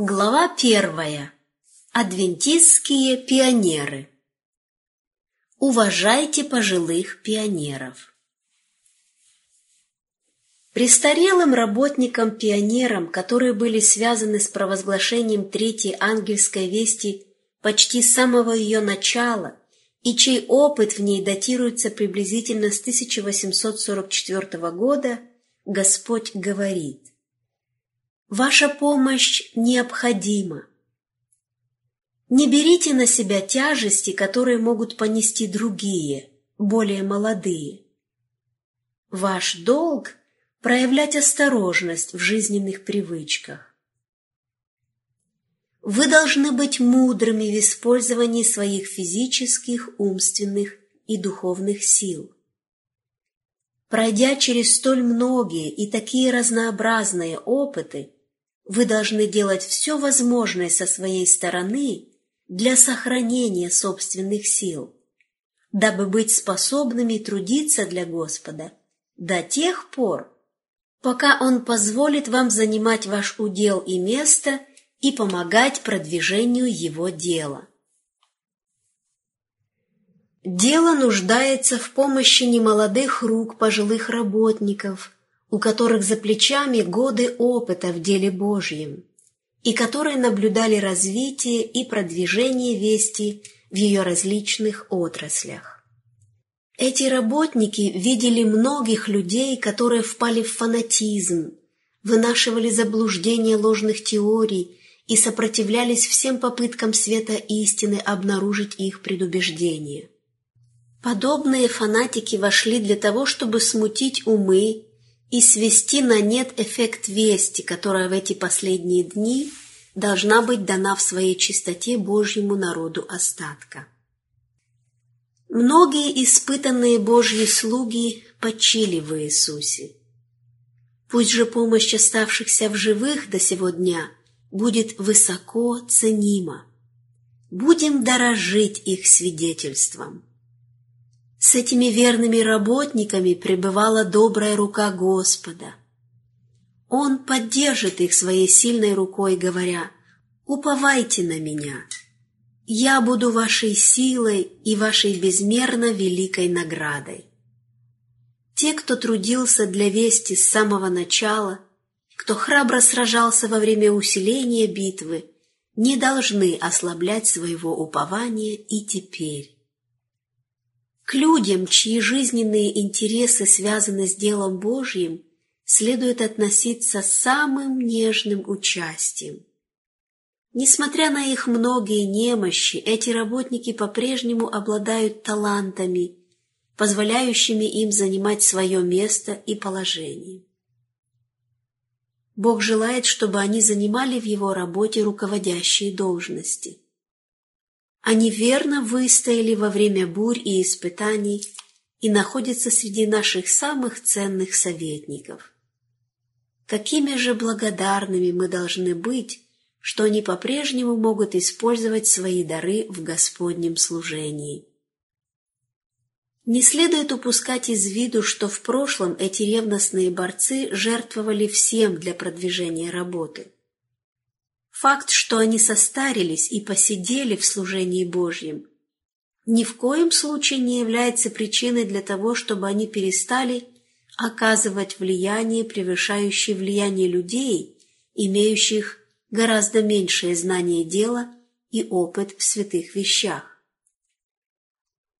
Глава первая. Адвентистские пионеры. Уважайте пожилых пионеров. Престарелым работникам-пионерам, которые были связаны с провозглашением Третьей ангельской вести почти с самого ее начала и чей опыт в ней датируется приблизительно с 1844 года, Господь говорит – Ваша помощь необходима. Не берите на себя тяжести, которые могут понести другие, более молодые. Ваш долг – проявлять осторожность в жизненных привычках. Вы должны быть мудрыми в использовании своих физических, умственных и духовных сил. Пройдя через столь многие и такие разнообразные опыты – вы должны делать все возможное со своей стороны для сохранения собственных сил, дабы быть способными трудиться для Господа до тех пор, пока Он позволит вам занимать ваш удел и место и помогать продвижению Его дела. Дело нуждается в помощи немолодых рук пожилых работников – у которых за плечами годы опыта в деле Божьем, и которые наблюдали развитие и продвижение вести в ее различных отраслях. Эти работники видели многих людей, которые впали в фанатизм, вынашивали заблуждения ложных теорий и сопротивлялись всем попыткам света истины обнаружить их предубеждения. Подобные фанатики вошли для того, чтобы смутить умы и свести на нет эффект вести, которая в эти последние дни должна быть дана в своей чистоте Божьему народу остатка. Многие испытанные Божьи слуги почили в Иисусе. Пусть же помощь оставшихся в живых до сего дня будет высоко ценима. Будем дорожить их свидетельством. С этими верными работниками пребывала добрая рука Господа. Он поддержит их своей сильной рукой, говоря, «Уповайте на меня, я буду вашей силой и вашей безмерно великой наградой». Те, кто трудился для вести с самого начала, кто храбро сражался во время усиления битвы, не должны ослаблять своего упования и теперь. К людям, чьи жизненные интересы связаны с делом Божьим, следует относиться с самым нежным участием. Несмотря на их многие немощи, эти работники по-прежнему обладают талантами, позволяющими им занимать свое место и положение. Бог желает, чтобы они занимали в Его работе руководящие должности – они верно выстояли во время бурь и испытаний и находятся среди наших самых ценных советников. Какими же благодарными мы должны быть, что они по-прежнему могут использовать свои дары в Господнем служении. Не следует упускать из виду, что в прошлом эти ревностные борцы жертвовали всем для продвижения работы – Факт, что они состарились и посидели в служении Божьем, ни в коем случае не является причиной для того, чтобы они перестали оказывать влияние, превышающее влияние людей, имеющих гораздо меньшее знание дела и опыт в святых вещах.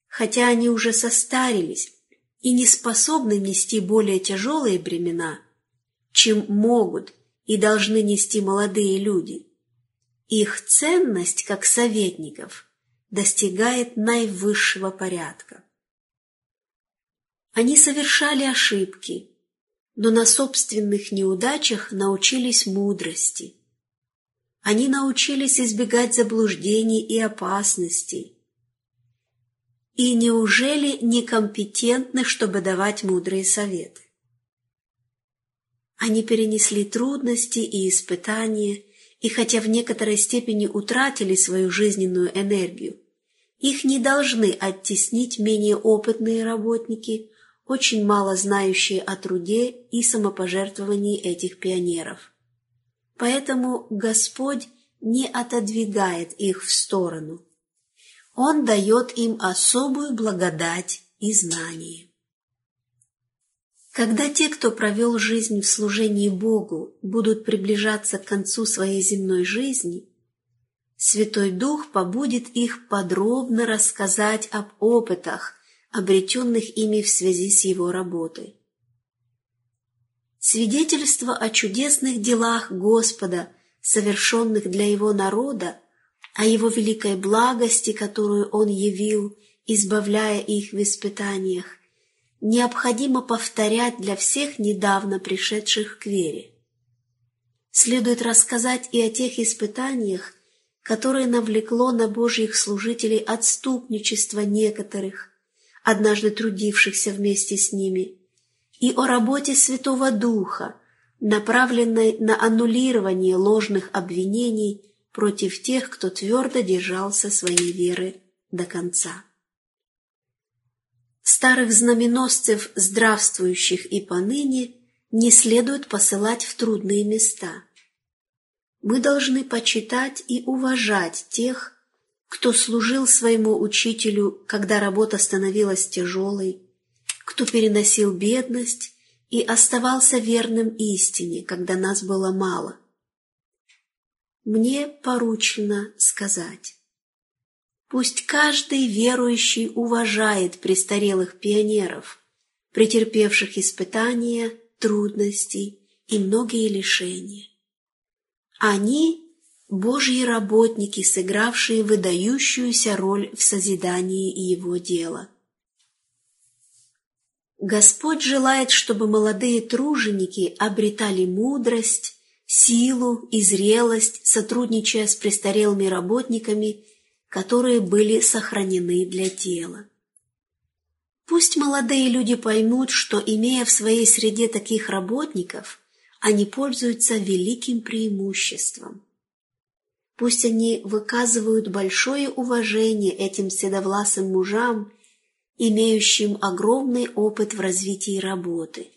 Хотя они уже состарились и не способны нести более тяжелые бремена, чем могут и должны нести молодые люди – их ценность как советников достигает наивысшего порядка. Они совершали ошибки, но на собственных неудачах научились мудрости. Они научились избегать заблуждений и опасностей. И неужели некомпетентны, чтобы давать мудрые советы? Они перенесли трудности и испытания и хотя в некоторой степени утратили свою жизненную энергию, их не должны оттеснить менее опытные работники, очень мало знающие о труде и самопожертвовании этих пионеров. поэтому Господь не отодвигает их в сторону. Он дает им особую благодать и знание. Когда те, кто провел жизнь в служении Богу, будут приближаться к концу своей земной жизни, Святой Дух побудет их подробно рассказать об опытах, обретенных ими в связи с его работой. Свидетельство о чудесных делах Господа, совершенных для Его народа, о Его великой благости, которую Он явил, избавляя их в испытаниях, необходимо повторять для всех недавно пришедших к вере. Следует рассказать и о тех испытаниях, которые навлекло на Божьих служителей отступничество некоторых, однажды трудившихся вместе с ними, и о работе Святого Духа, направленной на аннулирование ложных обвинений против тех, кто твердо держался своей веры до конца. Старых знаменосцев, здравствующих и поныне, не следует посылать в трудные места. Мы должны почитать и уважать тех, кто служил своему учителю, когда работа становилась тяжелой, кто переносил бедность и оставался верным истине, когда нас было мало. Мне поручено сказать. Пусть каждый верующий уважает престарелых пионеров, претерпевших испытания, трудности и многие лишения. Они – Божьи работники, сыгравшие выдающуюся роль в созидании Его дела. Господь желает, чтобы молодые труженики обретали мудрость, силу и зрелость, сотрудничая с престарелыми работниками, которые были сохранены для дела. Пусть молодые люди поймут, что, имея в своей среде таких работников, они пользуются великим преимуществом. Пусть они выказывают большое уважение этим седовласым мужам имеющим огромный опыт в развитии работы.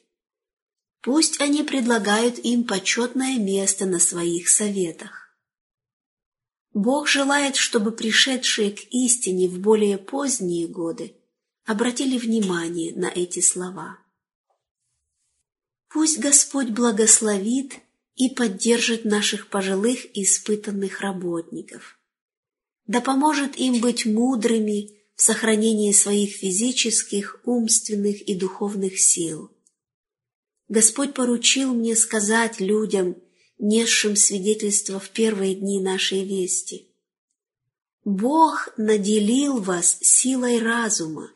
Пусть они предлагают им почетное место на своих советах. Бог желает, чтобы пришедшие к истине в более поздние годы обратили внимание на эти слова. Пусть Господь благословит и поддержит наших пожилых испытанных работников. Да поможет им быть мудрыми, в сохранении своих физических, умственных и духовных сил. Господь поручил мне сказать людям, несшим свидетельство в первые дни нашей вести. Бог наделил вас силой разума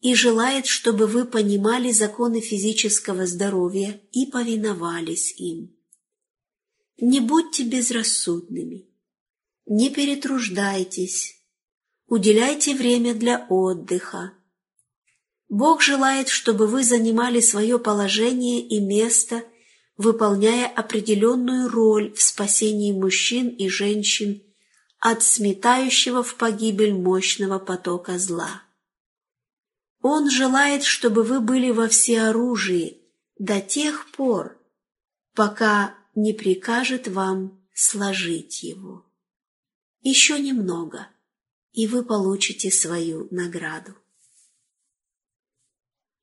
и желает, чтобы вы понимали законы физического здоровья и повиновались им. Не будьте безрассудными, не перетруждайтесь, Уделяйте время для отдыха. Бог желает, чтобы вы занимали свое положение и место, выполняя определенную роль в спасении мужчин и женщин от сметающего в погибель мощного потока зла. Он желает, чтобы вы были во всеоружии до тех пор, пока не прикажет вам сложить его. Еще немного – и вы получите свою награду.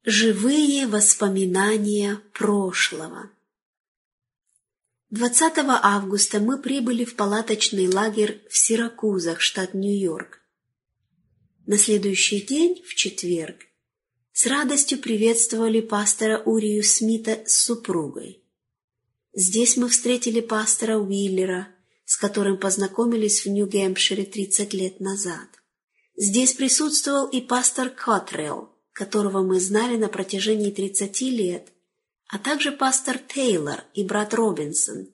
Живые воспоминания прошлого 20 августа мы прибыли в палаточный лагерь в Сиракузах, штат Нью-Йорк. На следующий день, в четверг, с радостью приветствовали пастора Урию Смита с супругой. Здесь мы встретили пастора Уиллера, с которым познакомились в Нью-Гэмпшире 30 лет назад. Здесь присутствовал и пастор Котрелл, которого мы знали на протяжении 30 лет, а также пастор Тейлор и брат Робинсон,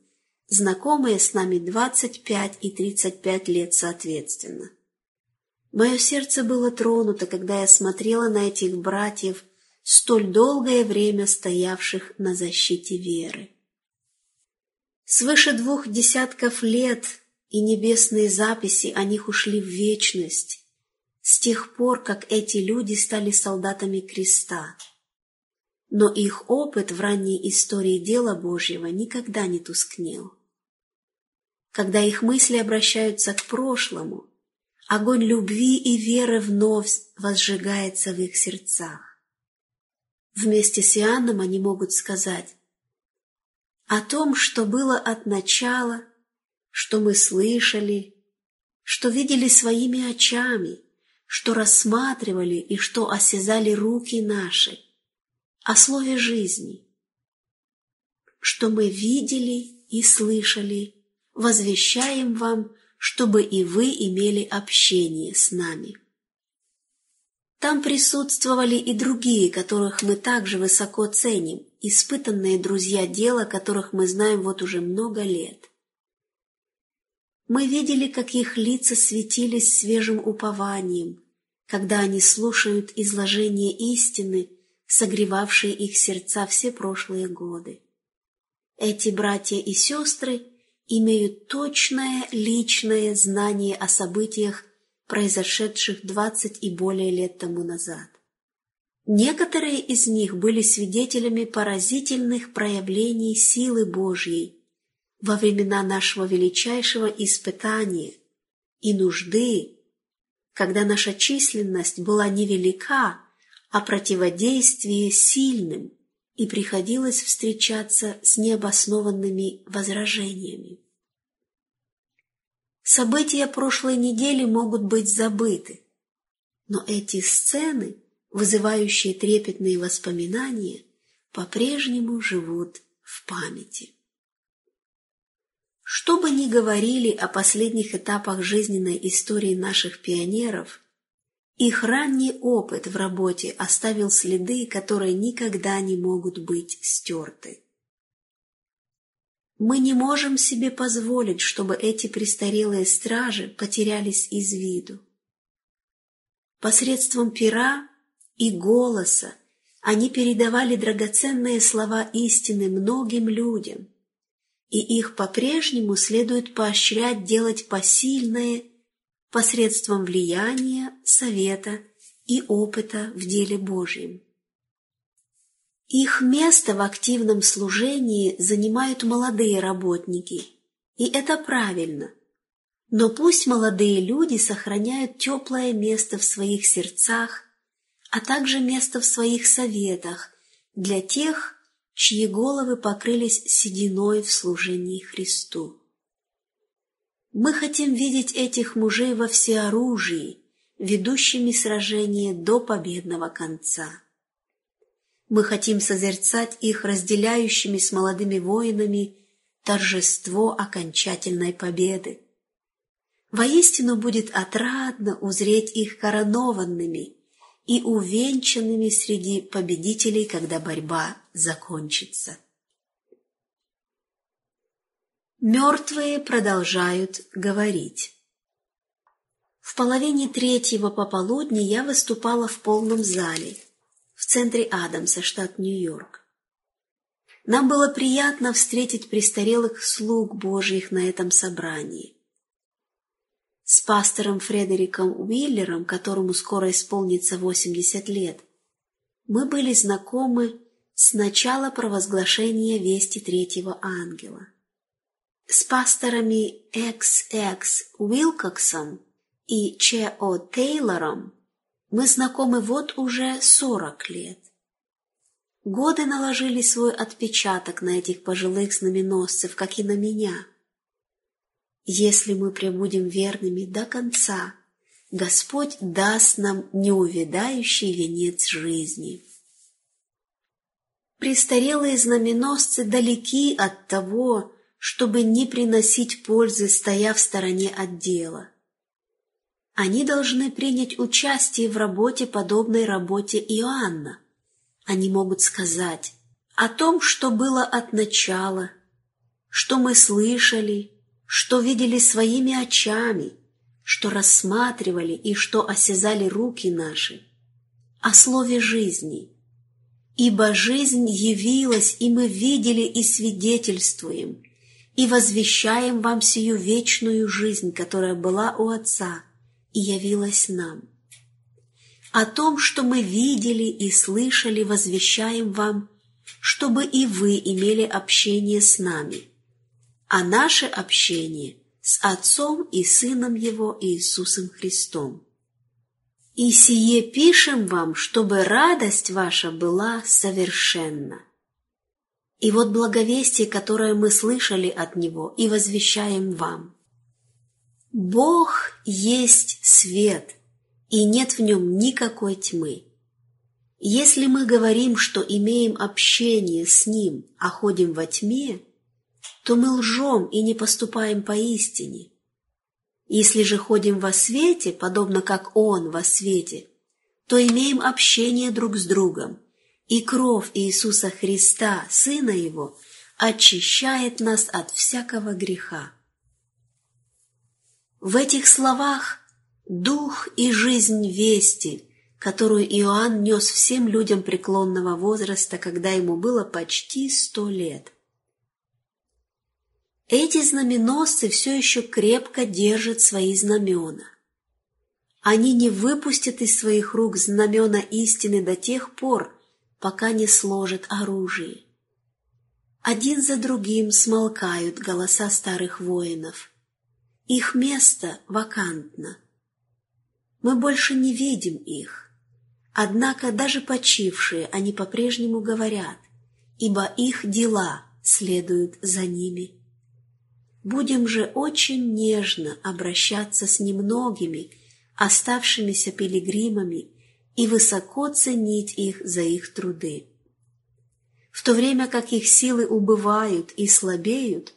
знакомые с нами 25 и 35 лет соответственно. Мое сердце было тронуто, когда я смотрела на этих братьев, столь долгое время стоявших на защите веры. Свыше двух десятков лет и небесные записи о них ушли в вечность, с тех пор, как эти люди стали солдатами креста. Но их опыт в ранней истории дела Божьего никогда не тускнел. когда их мысли обращаются к прошлому, огонь любви и веры вновь возжигается в их сердцах. Вместе с Иоанном они могут сказать о том, что было от начала, что мы слышали, что видели своими очами, что рассматривали и что осязали руки наши, о слове жизни, что мы видели и слышали, возвещаем вам, чтобы и вы имели общение с нами. Там присутствовали и другие, которых мы также высоко ценим, испытанные друзья дела, которых мы знаем вот уже много лет. Мы видели, как их лица светились свежим упованием, когда они слушают изложение истины, согревавшей их сердца все прошлые годы. Эти братья и сестры имеют точное личное знание о событиях, произошедших двадцать и более лет тому назад. Некоторые из них были свидетелями поразительных проявлений силы Божьей во времена нашего величайшего испытания и нужды, когда наша численность была невелика, а противодействие сильным, и приходилось встречаться с необоснованными возражениями. События прошлой недели могут быть забыты, но эти сцены, вызывающие трепетные воспоминания, по-прежнему живут в памяти. Что бы ни говорили о последних этапах жизненной истории наших пионеров, их ранний опыт в работе оставил следы, которые никогда не могут быть стерты. Мы не можем себе позволить, чтобы эти престарелые стражи потерялись из виду. Посредством пера и голоса они передавали драгоценные слова истины многим людям, и их по-прежнему следует поощрять делать посильное посредством влияния, совета и опыта в деле Божьем. Их место в активном служении занимают молодые работники, и это правильно. Но пусть молодые люди сохраняют теплое место в своих сердцах, а также место в своих советах для тех, чьи головы покрылись сединой в служении Христу. Мы хотим видеть этих мужей во всеоружии, ведущими сражение до победного конца. Мы хотим созерцать их разделяющими с молодыми воинами торжество окончательной победы. Воистину будет отрадно узреть их коронованными и увенчанными среди победителей, когда борьба закончится. Мертвые продолжают говорить. В половине третьего пополудни я выступала в полном зале – в центре Адамса, штат Нью-Йорк. Нам было приятно встретить престарелых слуг Божьих на этом собрании. С пастором Фредериком Уиллером, которому скоро исполнится 80 лет, мы были знакомы с начала провозглашения вести третьего ангела. С пасторами X.X. Уилкоксом и Че. Тейлором мы знакомы вот уже сорок лет. Годы наложили свой отпечаток на этих пожилых знаменосцев, как и на меня. Если мы пребудем верными до конца, Господь даст нам неувядающий венец жизни. Престарелые знаменосцы далеки от того, чтобы не приносить пользы, стоя в стороне от дела. Они должны принять участие в работе, подобной работе Иоанна. Они могут сказать о том, что было от начала, что мы слышали, что видели своими очами, что рассматривали и что осязали руки наши, о слове жизни. Ибо жизнь явилась, и мы видели и свидетельствуем, и возвещаем вам сию вечную жизнь, которая была у Отца – и явилась нам. О том, что мы видели и слышали, возвещаем вам, чтобы и вы имели общение с нами. А наше общение с Отцом и Сыном Его Иисусом Христом. И сие пишем вам, чтобы радость ваша была совершенна. И вот благовестие, которое мы слышали от Него и возвещаем вам. Бог есть свет, и нет в нем никакой тьмы. Если мы говорим, что имеем общение с Ним, а ходим во тьме, то мы лжем и не поступаем поистине. Если же ходим во свете, подобно как Он во свете, то имеем общение друг с другом, и кровь Иисуса Христа, Сына Его, очищает нас от всякого греха. В этих словах дух и жизнь вести, которую Иоанн нес всем людям преклонного возраста, когда ему было почти сто лет – эти знаменосцы все еще крепко держат свои знамена. Они не выпустят из своих рук знамена истины до тех пор, пока не сложат оружие. Один за другим смолкают голоса старых воинов. Их место вакантно. Мы больше не видим их. Однако даже почившие они по-прежнему говорят, ибо их дела следуют за ними. Будем же очень нежно обращаться с немногими, оставшимися пилигримами, и высоко ценить их за их труды. В то время как их силы убывают и слабеют,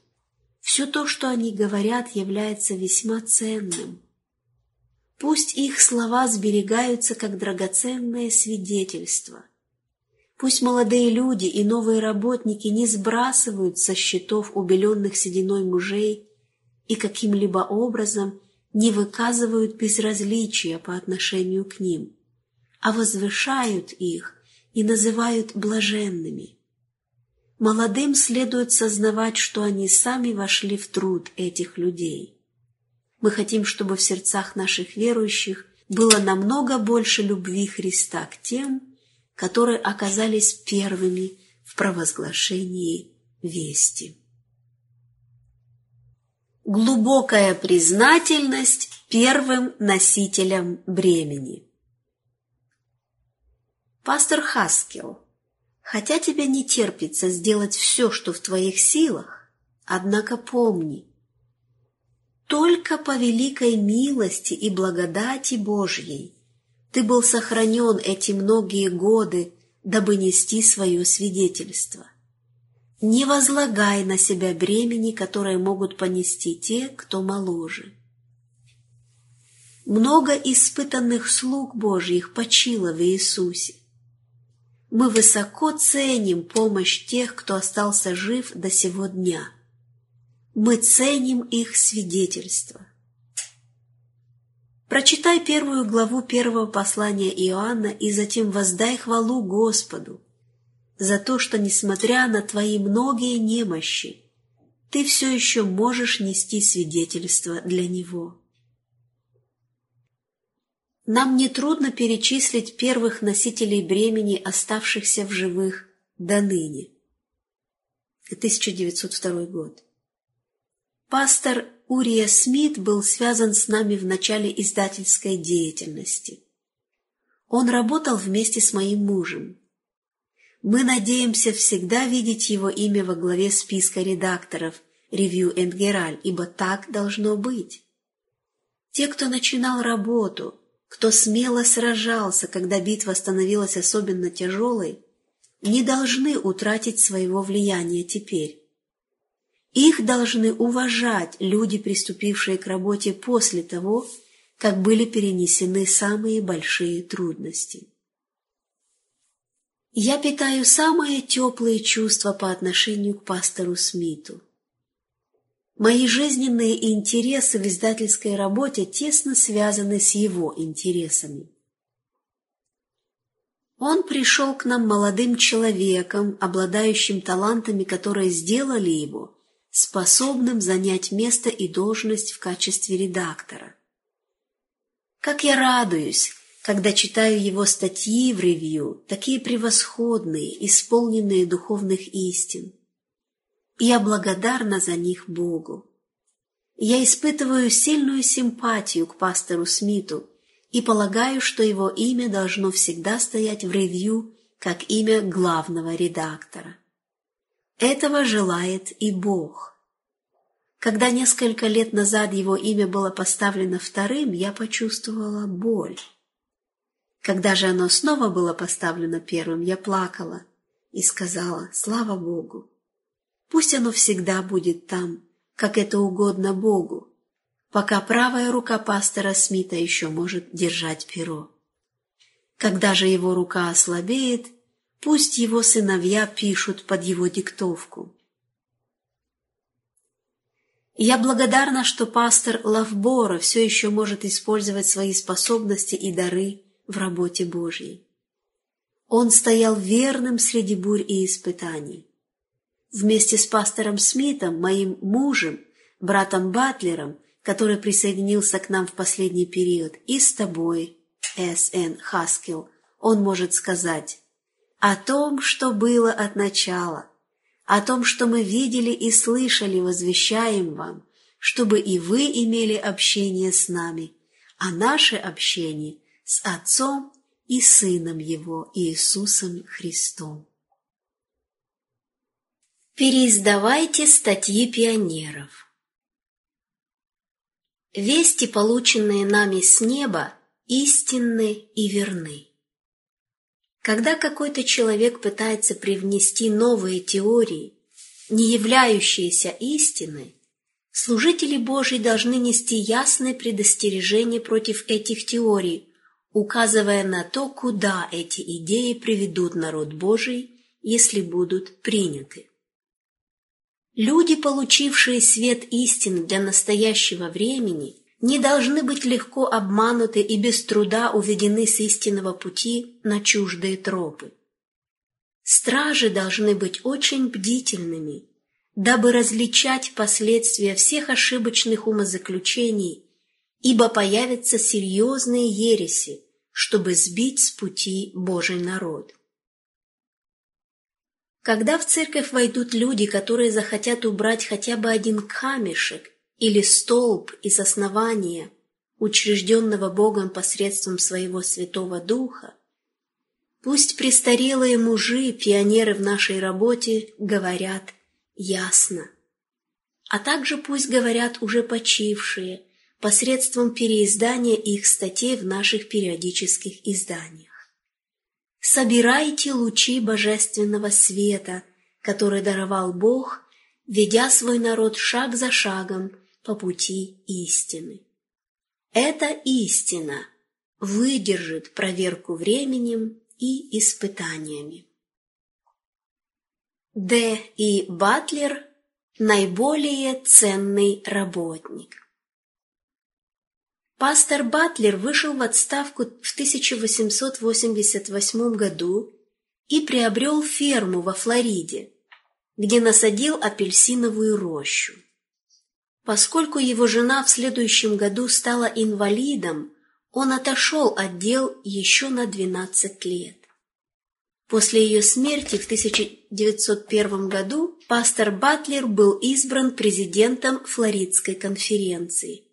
все то, что они говорят, является весьма ценным. Пусть их слова сберегаются как драгоценное свидетельство – Пусть молодые люди и новые работники не сбрасывают со счетов убеленных сединой мужей и каким-либо образом не выказывают безразличия по отношению к ним, а возвышают их и называют блаженными. Молодым следует сознавать, что они сами вошли в труд этих людей. Мы хотим, чтобы в сердцах наших верующих было намного больше любви Христа к тем, которые оказались первыми в провозглашении вести. Глубокая признательность первым носителям бремени. Пастор Хаскел, хотя тебе не терпится сделать все, что в твоих силах, однако помни, только по великой милости и благодати Божьей ты был сохранен эти многие годы, дабы нести свое свидетельство. Не возлагай на себя бремени, которые могут понести те, кто моложе. Много испытанных слуг Божьих почило в Иисусе. Мы высоко ценим помощь тех, кто остался жив до сего дня. Мы ценим их свидетельство. Прочитай первую главу первого послания Иоанна и затем воздай хвалу Господу за то, что, несмотря на твои многие немощи, ты все еще можешь нести свидетельство для Него. Нам нетрудно перечислить первых носителей бремени, оставшихся в живых до ныне. 1902 год. Пастор Урия Смит был связан с нами в начале издательской деятельности. Он работал вместе с моим мужем. Мы надеемся всегда видеть его имя во главе списка редакторов and Herald, ибо так должно быть. Те, кто начинал работу, кто смело сражался, когда битва становилась особенно тяжелой, не должны утратить своего влияния теперь. Их должны уважать люди, приступившие к работе после того, как были перенесены самые большие трудности. Я питаю самые теплые чувства по отношению к пастору Смиту. Мои жизненные интересы в издательской работе тесно связаны с его интересами. Он пришел к нам молодым человеком, обладающим талантами, которые сделали его способным занять место и должность в качестве редактора. Как я радуюсь, когда читаю его статьи в ревью, такие превосходные, исполненные духовных истин. Я благодарна за них Богу. я испытываю сильную симпатию к пастору Смиту и полагаю, что его имя должно всегда стоять в ревью как имя главного редактора. Этого желает и Бог. Когда несколько лет назад его имя было поставлено вторым, я почувствовала боль. Когда же оно снова было поставлено первым, я плакала и сказала «Слава Богу! Пусть оно всегда будет там, как это угодно Богу, пока правая рука пастора Смита еще может держать перо. Когда же его рука ослабеет, пусть его сыновья пишут под его диктовку. Я благодарна, что пастор Лавбора все еще может использовать свои способности и дары в работе Божьей. Он стоял верным среди бурь и испытаний. Вместе с пастором Смитом, моим мужем, братом Батлером, который присоединился к нам в последний период, и с тобой, С.Н. Хаскел, он может сказать о том, что было от начала, о том, что мы видели и слышали, возвещаем вам, чтобы и вы имели общение с нами, а наше общение с Отцом и Сыном Его Иисусом Христом. Переиздавайте статьи пионеров. Вести, полученные нами с неба, истинны и верны. Когда какой-то человек пытается привнести новые теории, не являющиеся истиной, служители Божьи должны нести ясное предостережение против этих теорий, указывая на то, куда эти идеи приведут народ Божий, если будут приняты. Люди, получившие свет истины для настоящего времени, не должны быть легко обмануты и без труда уведены с истинного пути на чуждые тропы. Стражи должны быть очень бдительными, дабы различать последствия всех ошибочных умозаключений, ибо появятся серьезные ереси, чтобы сбить с пути Божий народ. Когда в церковь войдут люди, которые захотят убрать хотя бы один камешек или столб из основания, учрежденного Богом посредством своего Святого Духа, пусть престарелые мужи, пионеры в нашей работе, говорят ясно, а также пусть говорят уже почившие – посредством переиздания их статей в наших периодических изданиях. Собирайте лучи божественного света, который даровал Бог, ведя свой народ шаг за шагом по пути истины. Эта истина выдержит проверку временем и испытаниями. Д. И. Батлер – наиболее ценный работник. Пастор Батлер вышел в отставку в 1888 году и приобрел ферму во Флориде, где насадил апельсиновую рощу. Поскольку его жена в следующем году стала инвалидом, он отошел от дел еще на 12 лет. После ее смерти в 1901 году пастор Батлер был избран президентом Флоридской конференции.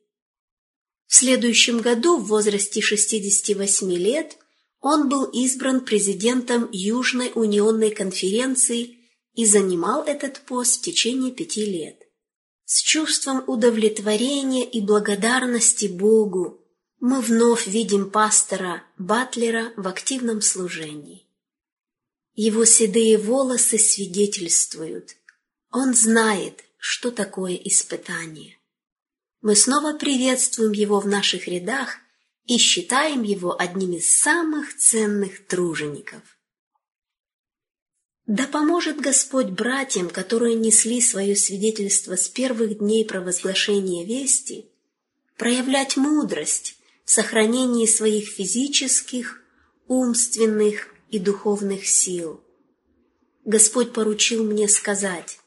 В следующем году, в возрасте 68 лет, он был избран президентом Южной унионной конференции и занимал этот пост в течение пяти лет. С чувством удовлетворения и благодарности Богу мы вновь видим пастора Батлера в активном служении. Его седые волосы свидетельствуют. Он знает, что такое испытание мы снова приветствуем его в наших рядах и считаем его одним из самых ценных тружеников. Да поможет Господь братьям, которые несли свое свидетельство с первых дней провозглашения вести, проявлять мудрость в сохранении своих физических, умственных и духовных сил. Господь поручил мне сказать,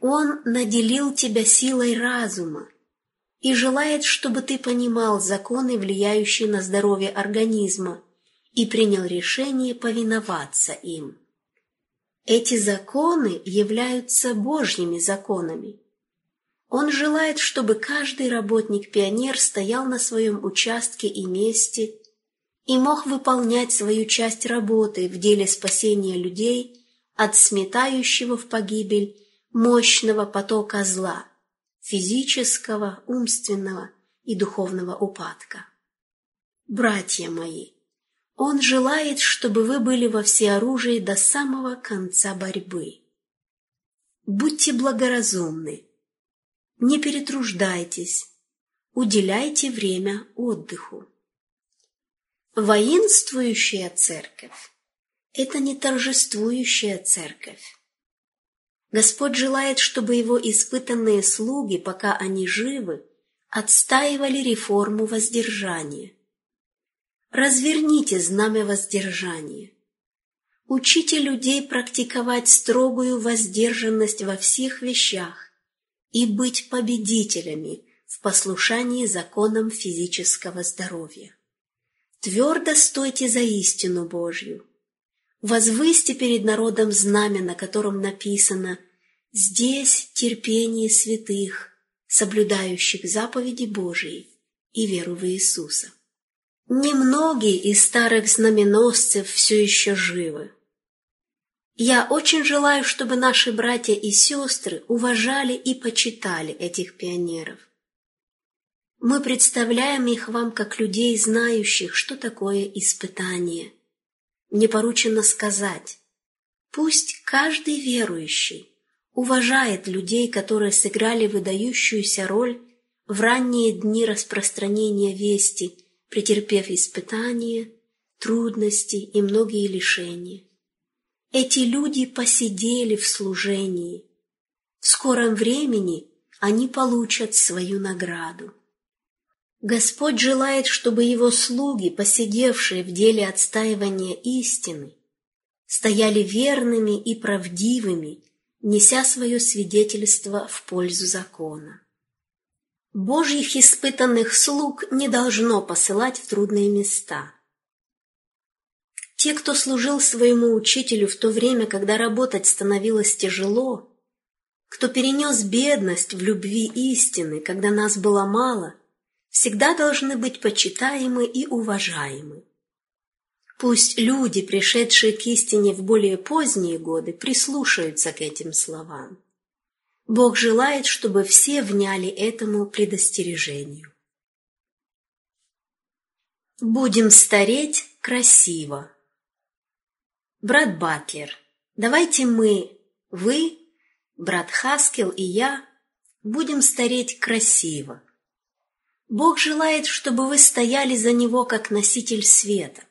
Он наделил тебя силой разума, и желает, чтобы ты понимал законы, влияющие на здоровье организма, и принял решение повиноваться им. Эти законы являются Божьими законами. Он желает, чтобы каждый работник-пионер стоял на своем участке и месте и мог выполнять свою часть работы в деле спасения людей от сметающего в погибель мощного потока зла, физического, умственного и духовного упадка. Братья мои, он желает, чтобы вы были во всеоружии до самого конца борьбы. Будьте благоразумны, не перетруждайтесь, уделяйте время отдыху. Воинствующая церковь – это не торжествующая церковь. Господь желает, чтобы его испытанные слуги, пока они живы, отстаивали реформу воздержания. Разверните знамя воздержания. Учите людей практиковать строгую воздержанность во всех вещах, и быть победителями в послушании законам физического здоровья. Твердо стойте за истину Божью. Возвысьте перед народом знамя, на котором написано «Здесь терпение святых, соблюдающих заповеди Божьи и веру в Иисуса». Немногие из старых знаменосцев все еще живы. Я очень желаю, чтобы наши братья и сестры уважали и почитали этих пионеров. Мы представляем их вам как людей, знающих, что такое испытание. Мне поручено сказать, пусть каждый верующий уважает людей, которые сыграли выдающуюся роль в ранние дни распространения вести, претерпев испытания, трудности и многие лишения. Эти люди посидели в служении. В скором времени они получат свою награду. Господь желает, чтобы его слуги, посидевшие в деле отстаивания истины, стояли верными и правдивыми, неся свое свидетельство в пользу закона. Божьих испытанных слуг не должно посылать в трудные места – те, кто служил своему учителю в то время, когда работать становилось тяжело, кто перенес бедность в любви истины, когда нас было мало, всегда должны быть почитаемы и уважаемы. Пусть люди, пришедшие к истине в более поздние годы, прислушаются к этим словам. Бог желает, чтобы все вняли этому предостережению. Будем стареть красиво. Брат Батлер, давайте мы, вы, брат Хаскел и я, будем стареть красиво. Бог желает, чтобы вы стояли за Него как носитель света.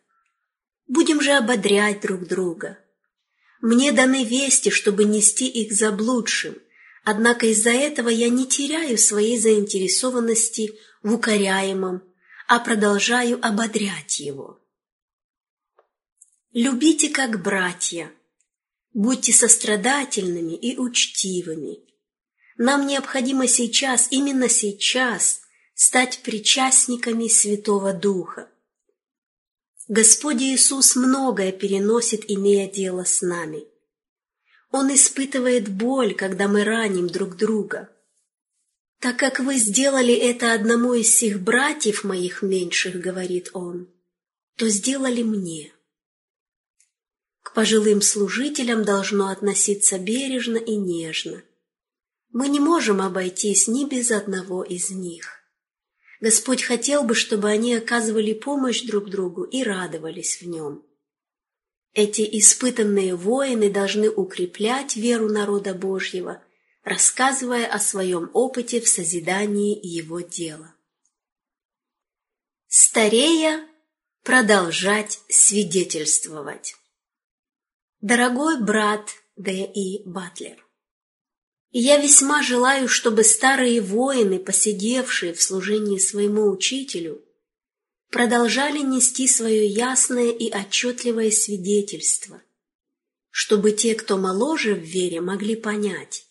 Будем же ободрять друг друга. Мне даны вести, чтобы нести их заблудшим, однако из-за этого я не теряю своей заинтересованности в укоряемом, а продолжаю ободрять его. Любите как братья. Будьте сострадательными и учтивыми. Нам необходимо сейчас, именно сейчас, стать причастниками Святого Духа. Господь Иисус многое переносит, имея дело с нами. Он испытывает боль, когда мы раним друг друга. Так как вы сделали это одному из сих братьев моих меньших, говорит он, то сделали мне. К пожилым служителям должно относиться бережно и нежно. Мы не можем обойтись ни без одного из них. Господь хотел бы, чтобы они оказывали помощь друг другу и радовались в нем. Эти испытанные воины должны укреплять веру народа Божьего, рассказывая о своем опыте в созидании его дела. Старея продолжать свидетельствовать. Дорогой брат Д.И. Батлер, я весьма желаю, чтобы старые воины, посидевшие в служении своему учителю, продолжали нести свое ясное и отчетливое свидетельство, чтобы те, кто моложе в вере, могли понять,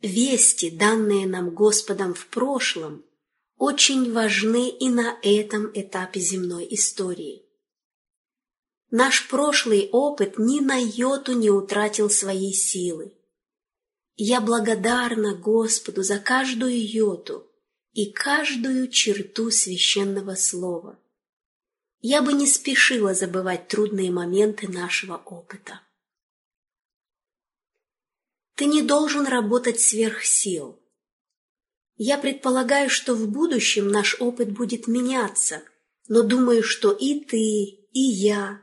вести, данные нам Господом в прошлом, очень важны и на этом этапе земной истории. Наш прошлый опыт ни на йоту не утратил своей силы. Я благодарна Господу за каждую йоту и каждую черту священного слова. Я бы не спешила забывать трудные моменты нашего опыта. Ты не должен работать сверх сил. Я предполагаю, что в будущем наш опыт будет меняться, но думаю, что и ты, и я,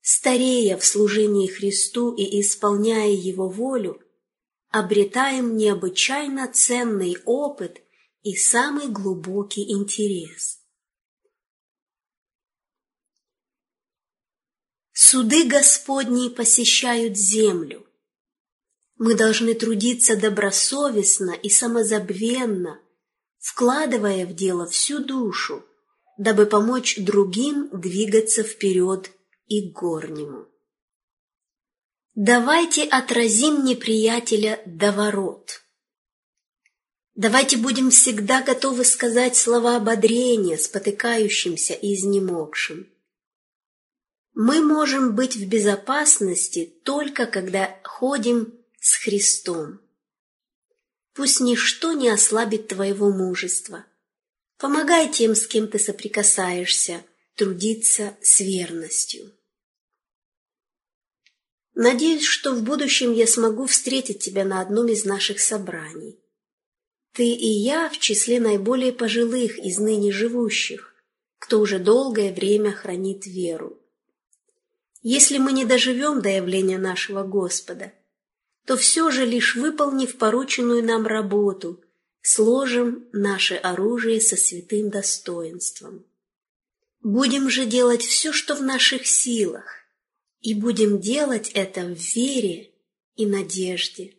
старея в служении Христу и исполняя Его волю, обретаем необычайно ценный опыт и самый глубокий интерес. Суды Господние посещают землю. Мы должны трудиться добросовестно и самозабвенно, вкладывая в дело всю душу, дабы помочь другим двигаться вперед и к горнему. Давайте отразим неприятеля до ворот. Давайте будем всегда готовы сказать слова ободрения спотыкающимся и изнемогшим. Мы можем быть в безопасности только когда ходим с Христом. Пусть ничто не ослабит твоего мужества. Помогай тем, с кем ты соприкасаешься, трудиться с верностью. Надеюсь, что в будущем я смогу встретить тебя на одном из наших собраний. Ты и я в числе наиболее пожилых из ныне живущих, кто уже долгое время хранит веру. Если мы не доживем до явления нашего Господа, то все же, лишь выполнив порученную нам работу, сложим наше оружие со святым достоинством. Будем же делать все, что в наших силах, и будем делать это в вере и надежде.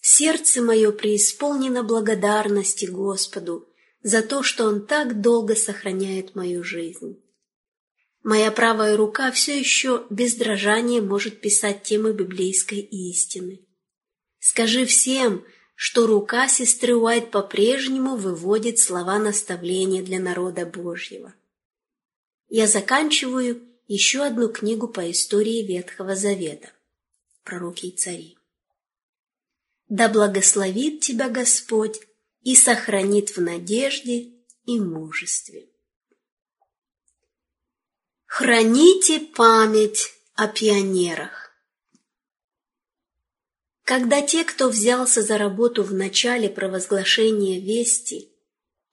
Сердце мое преисполнено благодарности Господу за то, что Он так долго сохраняет мою жизнь. Моя правая рука все еще без дрожания может писать темы библейской истины. Скажи всем, что рука сестры Уайт по-прежнему выводит слова наставления для народа Божьего. Я заканчиваю еще одну книгу по истории Ветхого Завета «Пророки и цари». Да благословит тебя Господь и сохранит в надежде и мужестве. Храните память о пионерах. Когда те, кто взялся за работу в начале провозглашения вести,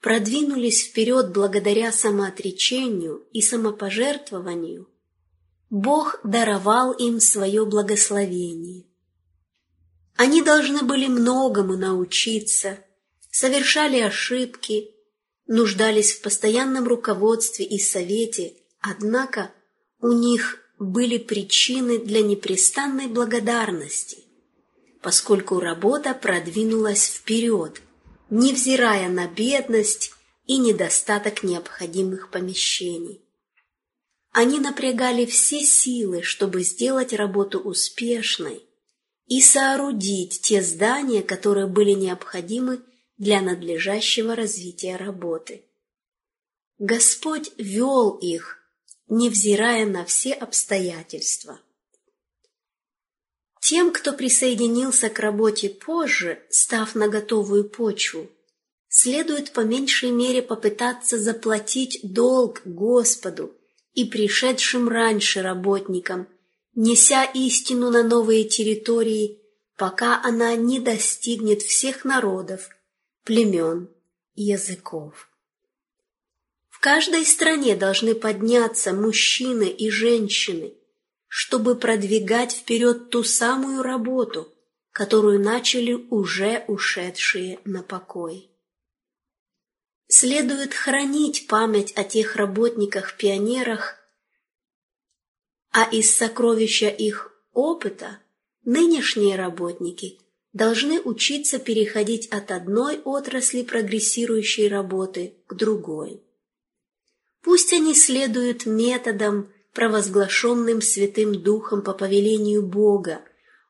продвинулись вперед благодаря самоотречению и самопожертвованию, Бог даровал им свое благословение. Они должны были многому научиться, совершали ошибки, нуждались в постоянном руководстве и совете – Однако у них были причины для непрестанной благодарности, поскольку работа продвинулась вперед, невзирая на бедность и недостаток необходимых помещений. Они напрягали все силы, чтобы сделать работу успешной и соорудить те здания, которые были необходимы для надлежащего развития работы. Господь вел их, невзирая на все обстоятельства. Тем, кто присоединился к работе позже, став на готовую почву, следует по меньшей мере попытаться заплатить долг Господу и пришедшим раньше работникам, неся истину на новые территории, пока она не достигнет всех народов, племен и языков. В каждой стране должны подняться мужчины и женщины, чтобы продвигать вперед ту самую работу, которую начали уже ушедшие на покой. Следует хранить память о тех работниках-пионерах, а из сокровища их опыта нынешние работники должны учиться переходить от одной отрасли прогрессирующей работы к другой. Пусть они следуют методам, провозглашенным Святым Духом по повелению Бога,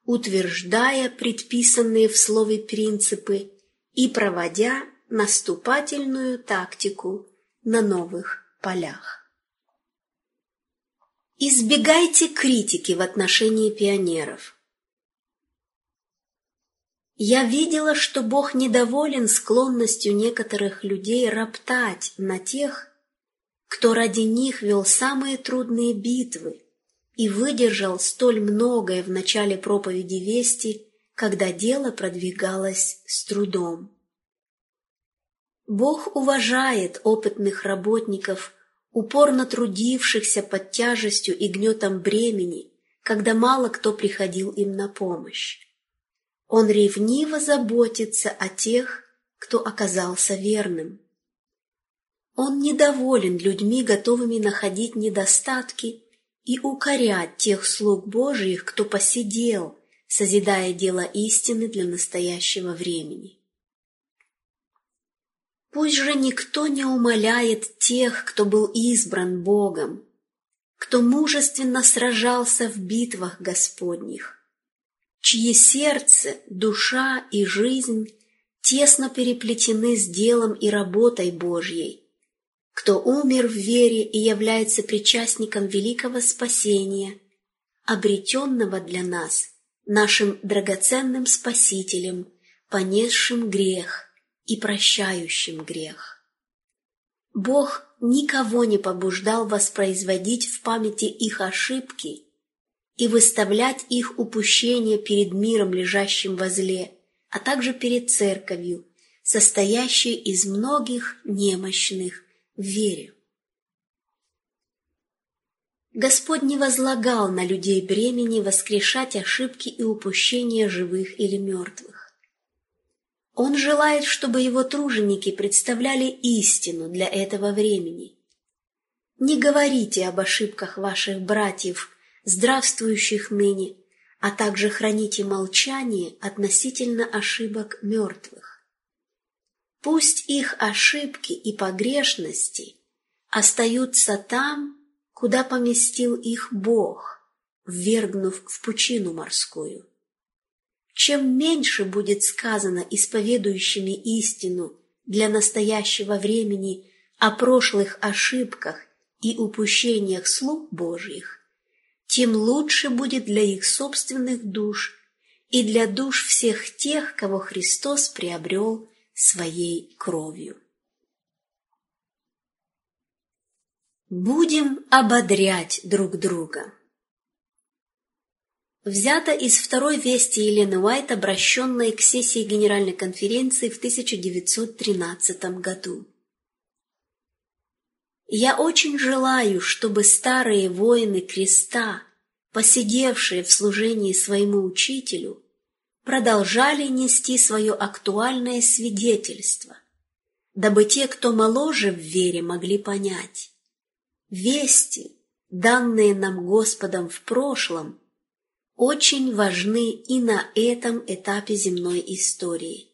утверждая предписанные в Слове принципы и проводя наступательную тактику на новых полях. Избегайте критики в отношении пионеров. Я видела, что Бог недоволен склонностью некоторых людей роптать на тех, кто ради них вел самые трудные битвы и выдержал столь многое в начале проповеди вести, когда дело продвигалось с трудом. Бог уважает опытных работников, упорно трудившихся под тяжестью и гнетом бремени, когда мало кто приходил им на помощь. Он ревниво заботится о тех, кто оказался верным. Он недоволен людьми, готовыми находить недостатки и укорять тех слуг Божиих, кто посидел, созидая дело истины для настоящего времени. Пусть же никто не умоляет тех, кто был избран Богом, кто мужественно сражался в битвах Господних, чьи сердце, душа и жизнь тесно переплетены с делом и работой Божьей, кто умер в вере и является причастником великого спасения, обретенного для нас, нашим драгоценным Спасителем, понесшим грех и прощающим грех. Бог никого не побуждал воспроизводить в памяти их ошибки и выставлять их упущения перед миром, лежащим возле, а также перед церковью, состоящей из многих немощных в вере. Господь не возлагал на людей бремени воскрешать ошибки и упущения живых или мертвых. Он желает, чтобы его труженики представляли истину для этого времени. Не говорите об ошибках ваших братьев, здравствующих ныне, а также храните молчание относительно ошибок мертвых. Пусть их ошибки и погрешности остаются там, куда поместил их Бог, ввергнув в пучину морскую. Чем меньше будет сказано исповедующими истину для настоящего времени о прошлых ошибках и упущениях слуг Божьих, тем лучше будет для их собственных душ и для душ всех тех, кого Христос приобрел своей кровью. Будем ободрять друг друга. Взято из второй вести Елены Уайт, обращенной к сессии Генеральной конференции в 1913 году. Я очень желаю, чтобы старые воины креста, посидевшие в служении своему учителю, продолжали нести свое актуальное свидетельство, дабы те, кто моложе в вере, могли понять. Вести, данные нам Господом в прошлом, очень важны и на этом этапе земной истории.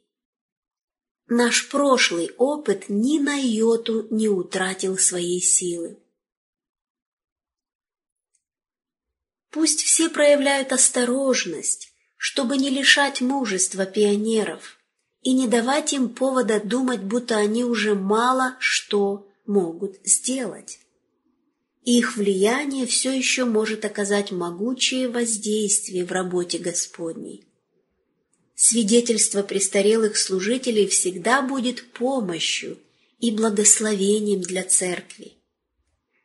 Наш прошлый опыт ни на йоту не утратил своей силы. Пусть все проявляют осторожность, чтобы не лишать мужества пионеров и не давать им повода думать, будто они уже мало что могут сделать. Их влияние все еще может оказать могучее воздействие в работе Господней. Свидетельство престарелых служителей всегда будет помощью и благословением для церкви.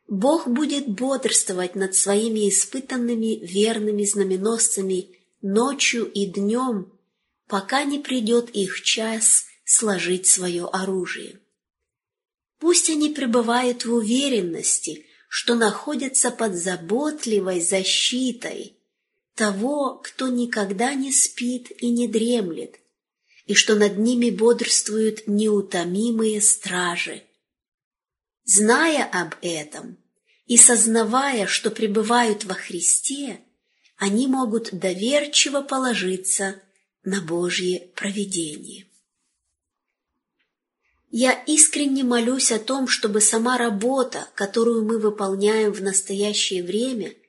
Бог будет бодрствовать над своими испытанными верными знаменосцами ночью и днем, пока не придет их час сложить свое оружие. Пусть они пребывают в уверенности, что находятся под заботливой защитой – того, кто никогда не спит и не дремлет, и что над ними бодрствуют неутомимые стражи. Зная об этом и сознавая, что пребывают во Христе, они могут доверчиво положиться на Божье провидение. Я искренне молюсь о том, чтобы сама работа, которую мы выполняем в настоящее время –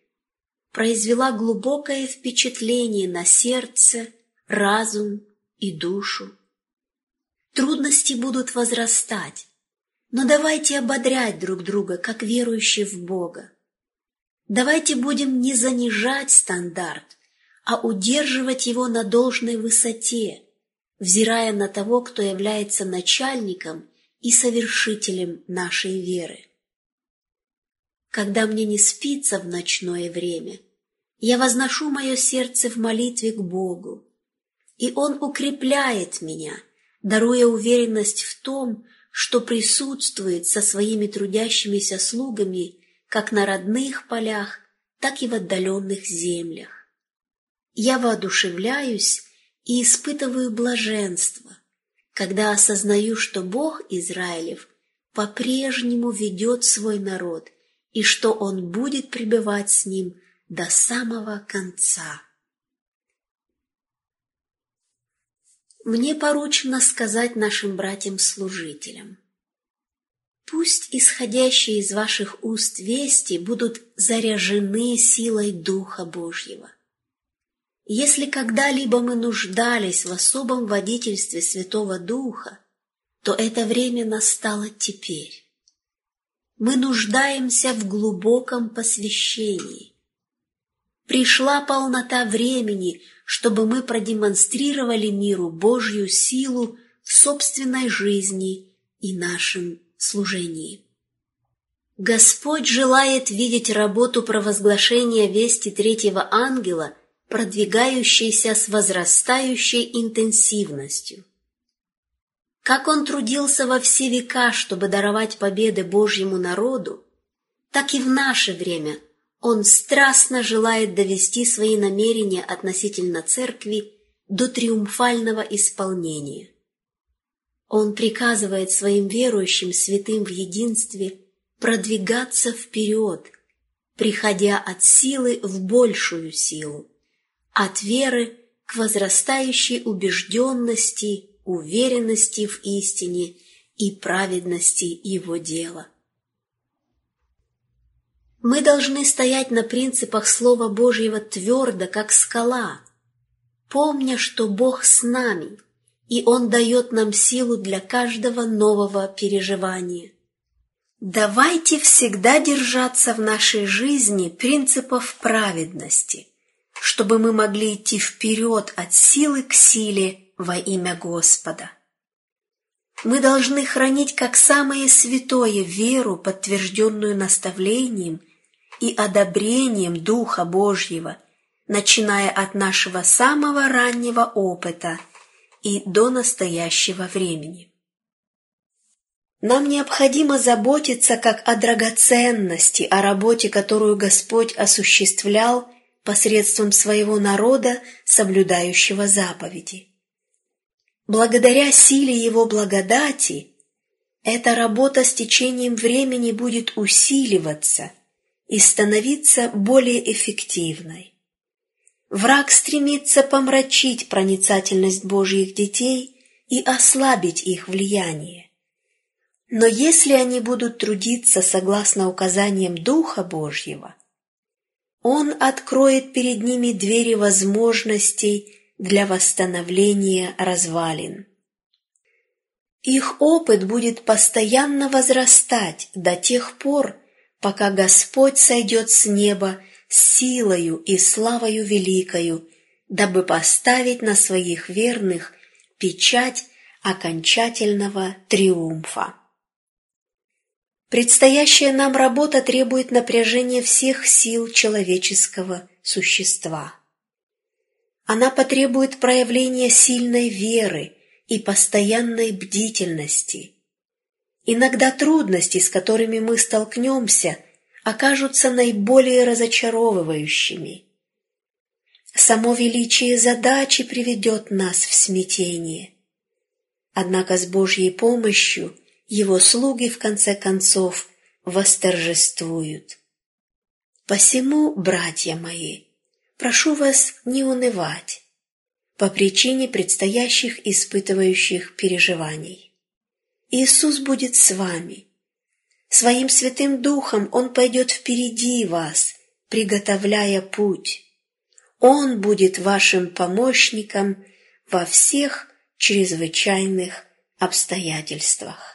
произвела глубокое впечатление на сердце, разум и душу. Трудности будут возрастать, но давайте ободрять друг друга, как верующие в Бога. Давайте будем не занижать стандарт, а удерживать его на должной высоте, взирая на того, кто является начальником и совершителем нашей веры. Когда мне не спится в ночное время, я возношу мое сердце в молитве к Богу, и Он укрепляет меня, даруя уверенность в том, что присутствует со своими трудящимися слугами как на родных полях, так и в отдаленных землях. Я воодушевляюсь и испытываю блаженство, когда осознаю, что Бог Израилев по-прежнему ведет свой народ и что Он будет пребывать с ним до самого конца. Мне поручено сказать нашим братьям-служителям. Пусть исходящие из ваших уст вести будут заряжены силой Духа Божьего – если когда-либо мы нуждались в особом водительстве Святого Духа, то это время настало теперь. Мы нуждаемся в глубоком посвящении. Пришла полнота времени, чтобы мы продемонстрировали миру Божью силу в собственной жизни и нашем служении. Господь желает видеть работу провозглашения вести третьего ангела – продвигающийся с возрастающей интенсивностью. Как он трудился во все века, чтобы даровать победы Божьему народу, так и в наше время он страстно желает довести свои намерения относительно церкви до триумфального исполнения. Он приказывает своим верующим святым в единстве продвигаться вперед, приходя от силы в большую силу от веры к возрастающей убежденности, уверенности в истине и праведности его дела. Мы должны стоять на принципах Слова Божьего твердо, как скала, помня, что Бог с нами, и Он дает нам силу для каждого нового переживания. Давайте всегда держаться в нашей жизни принципов праведности – чтобы мы могли идти вперед от силы к силе во имя Господа. Мы должны хранить как самое святое веру, подтвержденную наставлением и одобрением Духа Божьего, начиная от нашего самого раннего опыта и до настоящего времени. Нам необходимо заботиться как о драгоценности, о работе, которую Господь осуществлял посредством своего народа, соблюдающего заповеди. Благодаря силе его благодати эта работа с течением времени будет усиливаться и становиться более эффективной. Враг стремится помрачить проницательность Божьих детей и ослабить их влияние. Но если они будут трудиться согласно указаниям Духа Божьего – он откроет перед ними двери возможностей для восстановления развалин. Их опыт будет постоянно возрастать до тех пор, пока Господь сойдет с неба силою и славою великою, дабы поставить на своих верных печать окончательного триумфа. Предстоящая нам работа требует напряжения всех сил человеческого существа. Она потребует проявления сильной веры и постоянной бдительности. Иногда трудности, с которыми мы столкнемся, окажутся наиболее разочаровывающими. Само величие задачи приведет нас в смятение. Однако с Божьей помощью – его слуги, в конце концов, восторжествуют. Посему, братья мои, прошу вас не унывать по причине предстоящих испытывающих переживаний. Иисус будет с вами. Своим Святым Духом Он пойдет впереди вас, приготовляя путь. Он будет вашим помощником во всех чрезвычайных обстоятельствах.